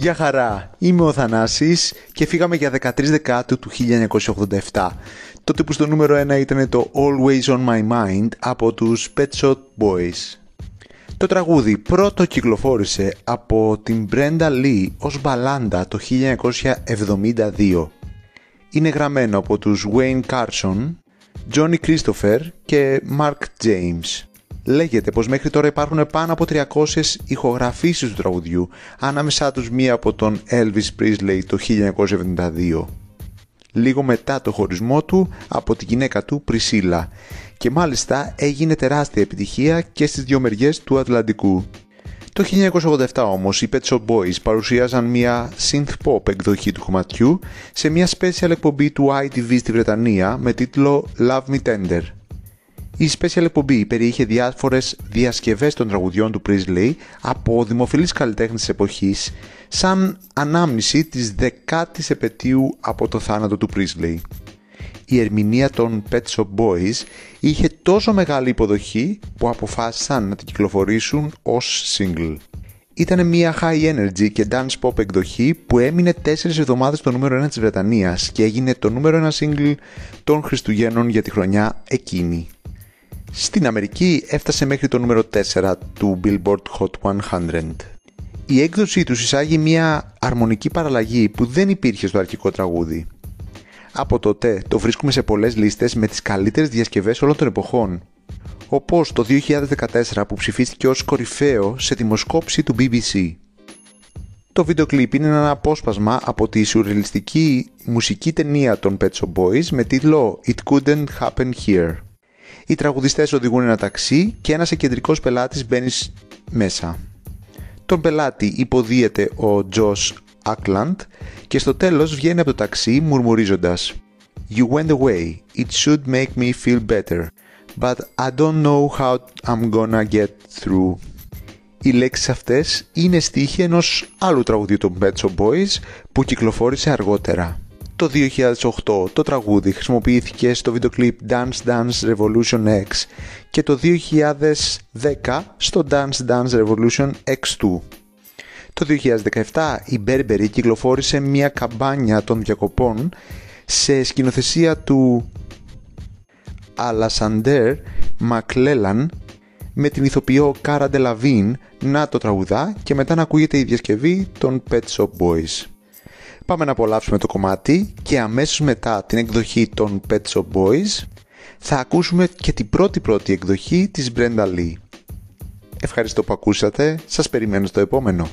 Γεια χαρά, είμαι ο Θανάσης και φύγαμε για 13 Δεκάτου του 1987. Τότε που στο νούμερο 1 ήταν το Always On My Mind από τους Pet Shop Boys. Το τραγούδι πρώτο κυκλοφόρησε από την Brenda Lee ως μπαλάντα το 1972. Είναι γραμμένο από τους Wayne Carson, Johnny Christopher και Mark James. Λέγεται πως μέχρι τώρα υπάρχουν πάνω από 300 ηχογραφήσεις του τραγουδιού, ανάμεσά τους μία από τον Elvis Presley το 1972. Λίγο μετά το χωρισμό του από τη γυναίκα του Πρισίλα και μάλιστα έγινε τεράστια επιτυχία και στις δύο μεριές του Ατλαντικού. Το 1987 όμως οι Pet Shop Boys παρουσίαζαν μια synth-pop εκδοχή του κομματιού σε μια special εκπομπή του ITV στη Βρετανία με τίτλο Love Me Tender. Η special εκπομπή περιείχε διάφορες διασκευές των τραγουδιών του Priestley από δημοφιλείς καλλιτέχνες της εποχής σαν ανάμνηση της δεκάτης επαιτίου από το θάνατο του Priestley. Η ερμηνεία των Pet Shop Boys είχε τόσο μεγάλη υποδοχή που αποφάσισαν να την κυκλοφορήσουν ως single. Ήταν μια high energy και dance pop εκδοχή που έμεινε 4 εβδομάδες στο νούμερο 1 της Βρετανίας και έγινε το νούμερο 1 single των Χριστουγέννων για τη χρονιά εκείνη. Στην Αμερική έφτασε μέχρι το νούμερο 4 του Billboard Hot 100. Η έκδοσή τους εισάγει μια αρμονική παραλλαγή που δεν υπήρχε στο αρχικό τραγούδι. Από τότε το βρίσκουμε σε πολλές λίστες με τις καλύτερες διασκευές όλων των εποχών. Όπως το 2014 που ψηφίστηκε ως κορυφαίο σε δημοσκόπηση του BBC. Το βίντεο κλιπ είναι ένα απόσπασμα από τη σουρρελιστική μουσική ταινία των Pet Shop Boys με τίτλο «It couldn't happen here». Οι τραγουδιστές οδηγούν ένα ταξί και ένας εκεντρικός πελάτης μπαίνει μέσα. Τον πελάτη υποδίεται ο Josh Ackland και στο τέλος βγαίνει από το ταξί μουρμουρίζοντας You went away, it should make me feel better, but I don't know how I'm gonna get through. Οι λέξεις αυτές είναι στίχη ενός άλλου τραγουδιού των Pet Shop Boys που κυκλοφόρησε αργότερα. Το 2008 το τραγούδι χρησιμοποιήθηκε στο βίντεο κλιπ Dance Dance Revolution X και το 2010 στο Dance Dance Revolution X2. Το 2017 η Burberry κυκλοφόρησε μια καμπάνια των διακοπών σε σκηνοθεσία του Αλασαντέρ Μακλέλαν με την ηθοποιό Cara Delevingne να το τραγουδά και μετά να ακούγεται η διασκευή των Pet Shop Boys. Πάμε να απολαύσουμε το κομμάτι και αμέσως μετά την εκδοχή των Pet Shop Boys θα ακούσουμε και την πρώτη πρώτη εκδοχή της Brenda Lee. Ευχαριστώ που ακούσατε, σας περιμένω στο επόμενο.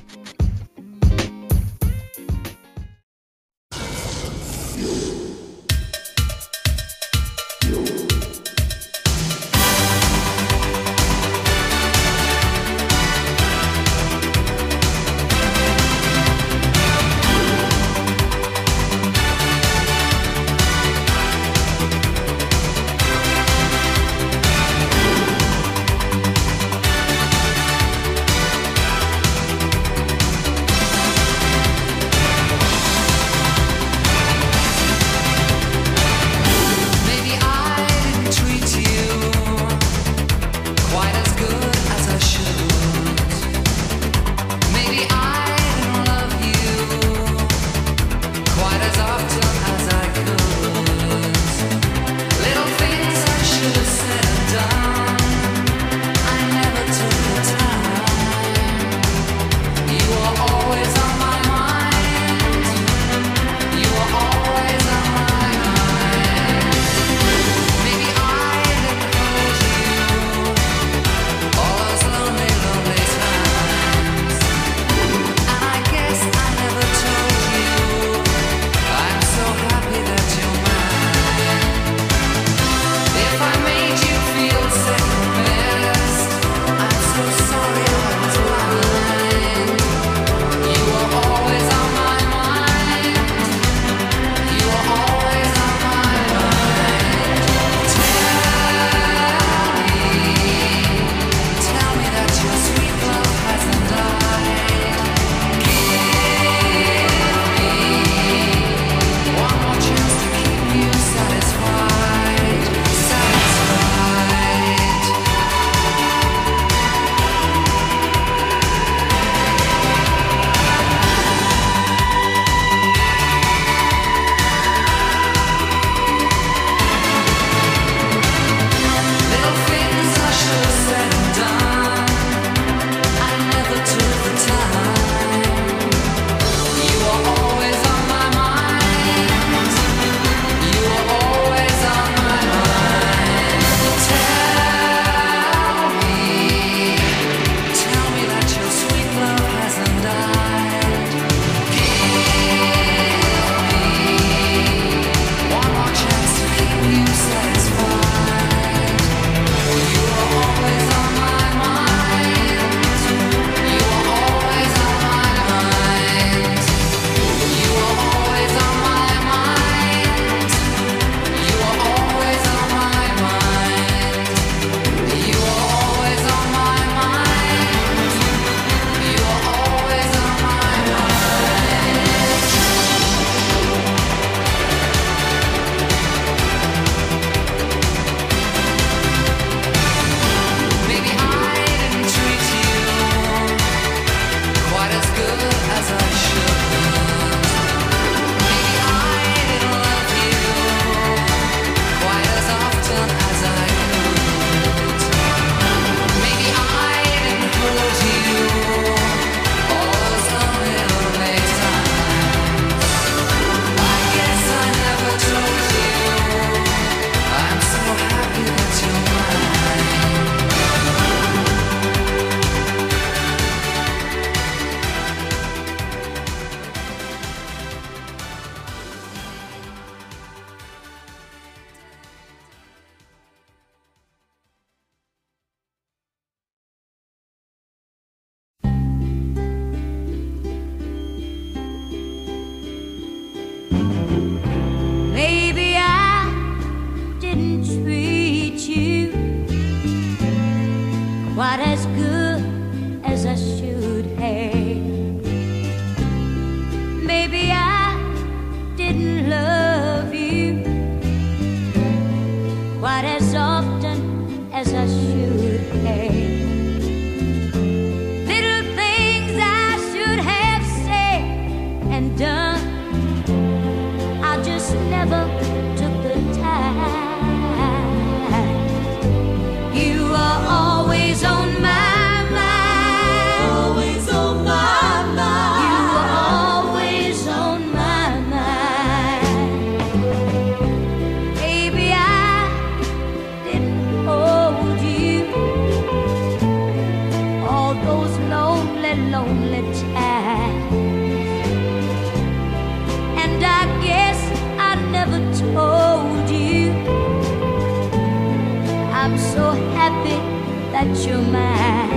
those lonely, lonely times. And I guess I never told you I'm so happy that you're mine.